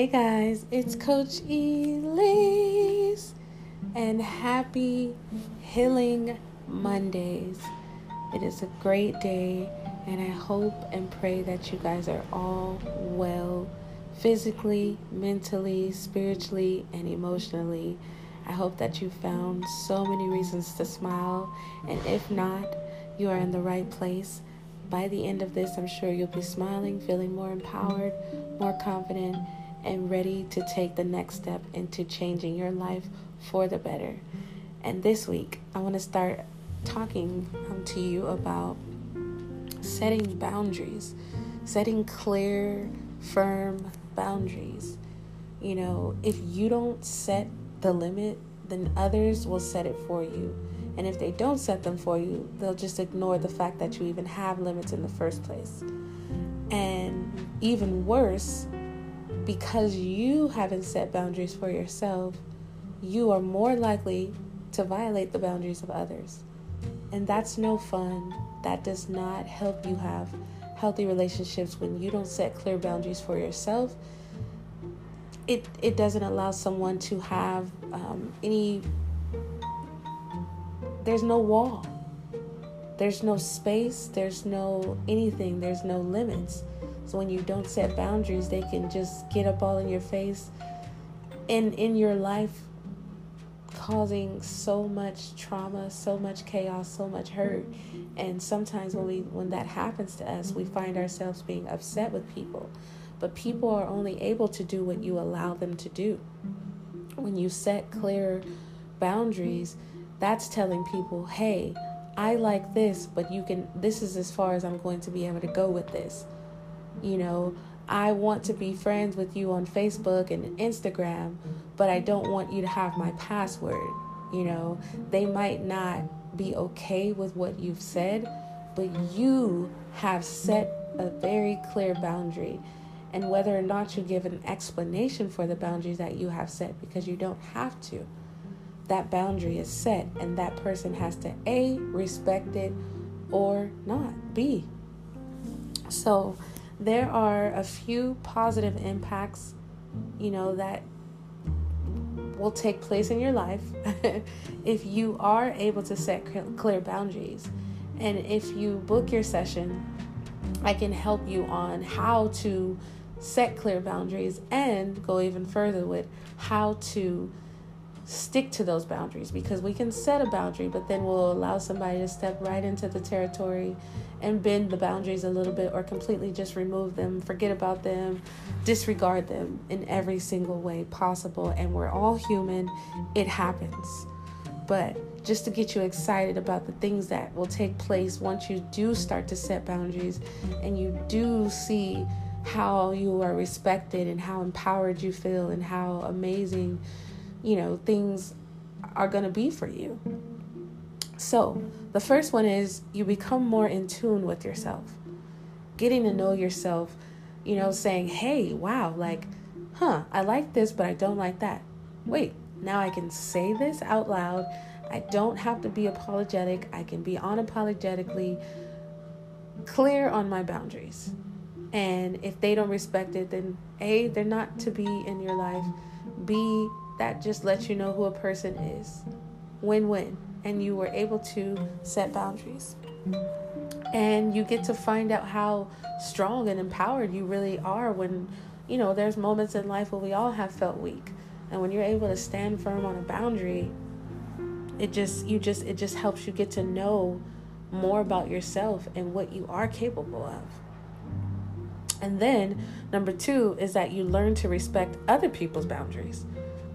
Hey guys, it's Coach Elesse, and happy Healing Mondays. It is a great day, and I hope and pray that you guys are all well physically, mentally, spiritually, and emotionally. I hope that you found so many reasons to smile, and if not, you are in the right place. By the end of this, I'm sure you'll be smiling, feeling more empowered, more confident and ready to take the next step into changing your life for the better. And this week, I want to start talking um, to you about setting boundaries, setting clear, firm boundaries. You know, if you don't set the limit, then others will set it for you. And if they don't set them for you, they'll just ignore the fact that you even have limits in the first place. And even worse, because you haven't set boundaries for yourself, you are more likely to violate the boundaries of others. And that's no fun. That does not help you have healthy relationships when you don't set clear boundaries for yourself. It, it doesn't allow someone to have um, any, there's no wall, there's no space, there's no anything, there's no limits. When you don't set boundaries, they can just get up all in your face and in your life causing so much trauma, so much chaos, so much hurt. And sometimes when we when that happens to us, we find ourselves being upset with people. But people are only able to do what you allow them to do. When you set clear boundaries, that's telling people, "Hey, I like this, but you can this is as far as I'm going to be able to go with this." You know, I want to be friends with you on Facebook and Instagram, but I don't want you to have my password. You know, they might not be okay with what you've said, but you have set a very clear boundary. And whether or not you give an explanation for the boundaries that you have set, because you don't have to, that boundary is set, and that person has to A, respect it, or not, B. So, there are a few positive impacts, you know, that will take place in your life if you are able to set clear boundaries. And if you book your session, I can help you on how to set clear boundaries and go even further with how to stick to those boundaries because we can set a boundary, but then we'll allow somebody to step right into the territory and bend the boundaries a little bit or completely just remove them, forget about them, disregard them in every single way possible. And we're all human, it happens. But just to get you excited about the things that will take place once you do start to set boundaries and you do see how you are respected and how empowered you feel and how amazing you know, things are going to be for you. So, the first one is you become more in tune with yourself. Getting to know yourself, you know, saying, hey, wow, like, huh, I like this, but I don't like that. Wait, now I can say this out loud. I don't have to be apologetic. I can be unapologetically clear on my boundaries. And if they don't respect it, then A, they're not to be in your life. B, that just lets you know who a person is. Win win. And you were able to set boundaries. And you get to find out how strong and empowered you really are when, you know, there's moments in life where we all have felt weak. And when you're able to stand firm on a boundary, it just, you just, it just helps you get to know more about yourself and what you are capable of. And then, number two is that you learn to respect other people's boundaries.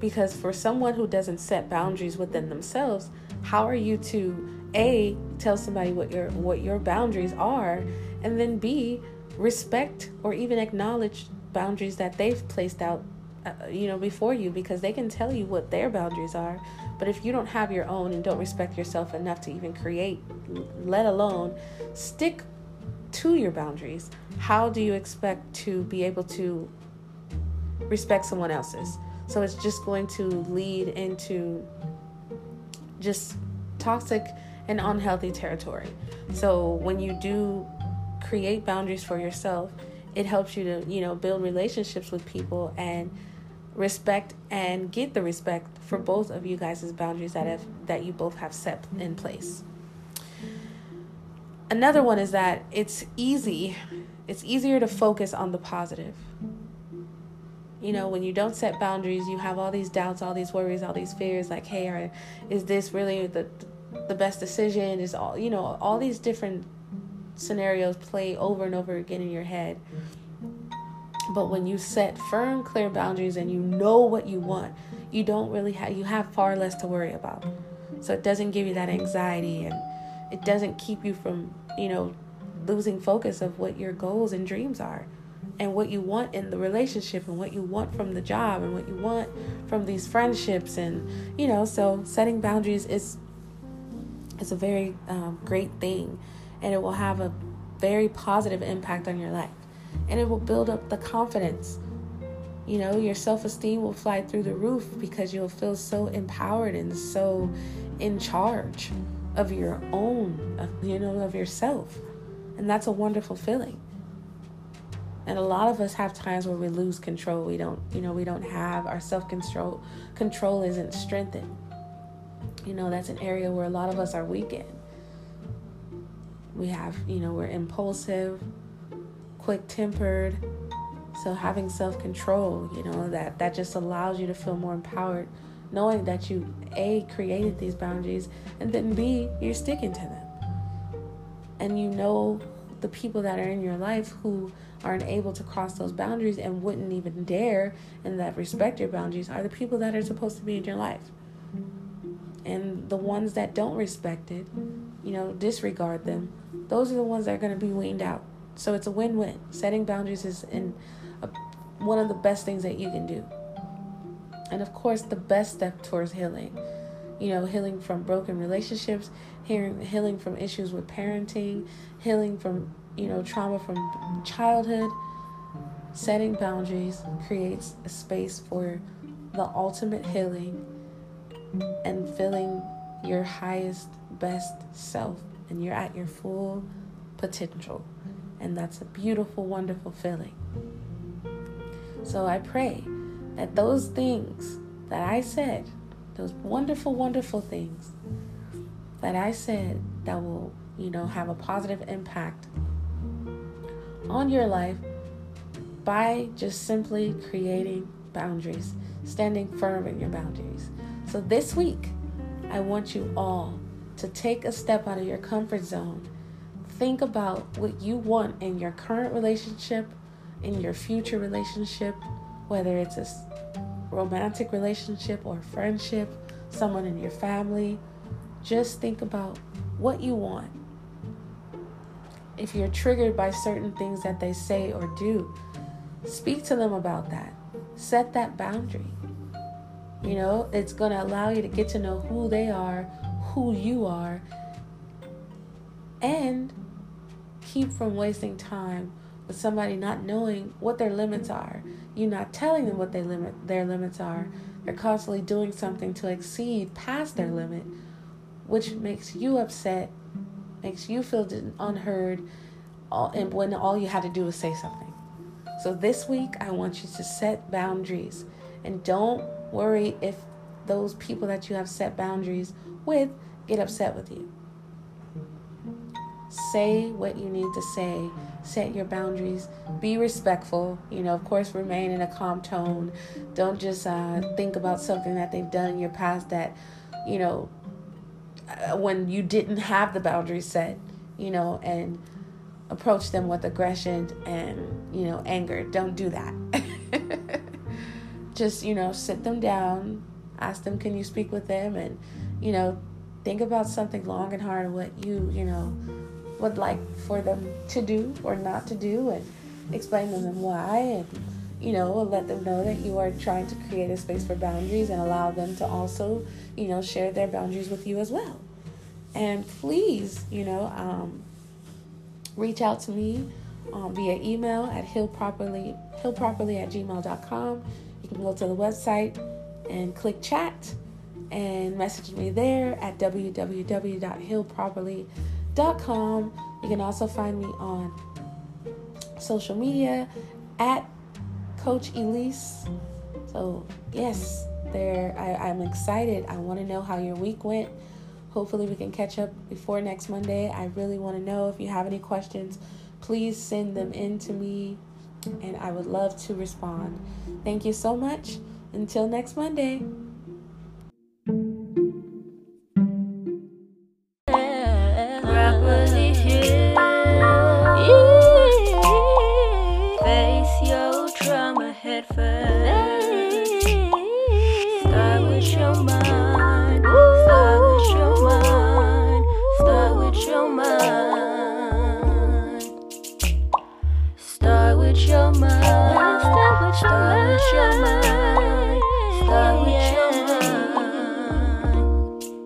Because for someone who doesn't set boundaries within themselves, how are you to A tell somebody what your what your boundaries are and then B respect or even acknowledge boundaries that they've placed out uh, you know before you because they can tell you what their boundaries are. But if you don't have your own and don't respect yourself enough to even create let alone stick to your boundaries how do you expect to be able to respect someone else's so it's just going to lead into just toxic and unhealthy territory. So when you do create boundaries for yourself, it helps you to, you know, build relationships with people and respect and get the respect for both of you guys' boundaries that have that you both have set in place. Another one is that it's easy, it's easier to focus on the positive. You know, when you don't set boundaries, you have all these doubts, all these worries, all these fears like, hey, are, is this really the the best decision? Is all, you know, all these different scenarios play over and over again in your head. But when you set firm, clear boundaries and you know what you want, you don't really have you have far less to worry about. So it doesn't give you that anxiety and it doesn't keep you from, you know, losing focus of what your goals and dreams are and what you want in the relationship and what you want from the job and what you want from these friendships and you know so setting boundaries is is a very um, great thing and it will have a very positive impact on your life and it will build up the confidence. You know, your self esteem will fly through the roof because you'll feel so empowered and so in charge of your own, you know, of yourself. And that's a wonderful feeling. And a lot of us have times where we lose control. We don't, you know, we don't have our self control. Control isn't strengthened. You know, that's an area where a lot of us are weak in. We have, you know, we're impulsive, quick tempered. So having self-control, you know, that that just allows you to feel more empowered knowing that you A created these boundaries and then B you're sticking to them. And you know the people that are in your life who aren't able to cross those boundaries and wouldn't even dare and that respect your boundaries are the people that are supposed to be in your life. And the ones that don't respect it, you know, disregard them, those are the ones that are going to be weaned out. So it's a win win. Setting boundaries is in a, one of the best things that you can do. And of course, the best step towards healing. You know, healing from broken relationships, healing, healing from issues with parenting, healing from, you know, trauma from childhood. Setting boundaries creates a space for the ultimate healing and feeling your highest, best self. And you're at your full potential. And that's a beautiful, wonderful feeling. So I pray that those things that I said, those wonderful, wonderful things that I said that will, you know, have a positive impact on your life by just simply creating boundaries, standing firm in your boundaries. So this week, I want you all to take a step out of your comfort zone think about what you want in your current relationship, in your future relationship, whether it's a romantic relationship or friendship, someone in your family. Just think about what you want. If you're triggered by certain things that they say or do, speak to them about that. Set that boundary. You know, it's going to allow you to get to know who they are, who you are, and keep from wasting time somebody not knowing what their limits are. You not telling them what they limit their limits are. They're constantly doing something to exceed past their limit, which makes you upset, makes you feel unheard, and when all you had to do was say something. So this week, I want you to set boundaries, and don't worry if those people that you have set boundaries with get upset with you. Say what you need to say. Set your boundaries. Be respectful. You know, of course, remain in a calm tone. Don't just uh, think about something that they've done in your past that, you know, uh, when you didn't have the boundaries set, you know, and approach them with aggression and, you know, anger. Don't do that. just, you know, sit them down, ask them, can you speak with them? And, you know, think about something long and hard, what you, you know, would like for them to do or not to do and explain to them why and you know let them know that you are trying to create a space for boundaries and allow them to also you know share their boundaries with you as well. And please you know um, reach out to me um, via email at healproperly healproperly at gmail.com you can go to the website and click chat and message me there at www.healproperly.com. You can also find me on social media at Coach Elesse. So, yes, there I, I'm excited. I want to know how your week went. Hopefully, we can catch up before next Monday. I really want to know if you have any questions, please send them in to me and I would love to respond. Thank you so much. Until next Monday. head first.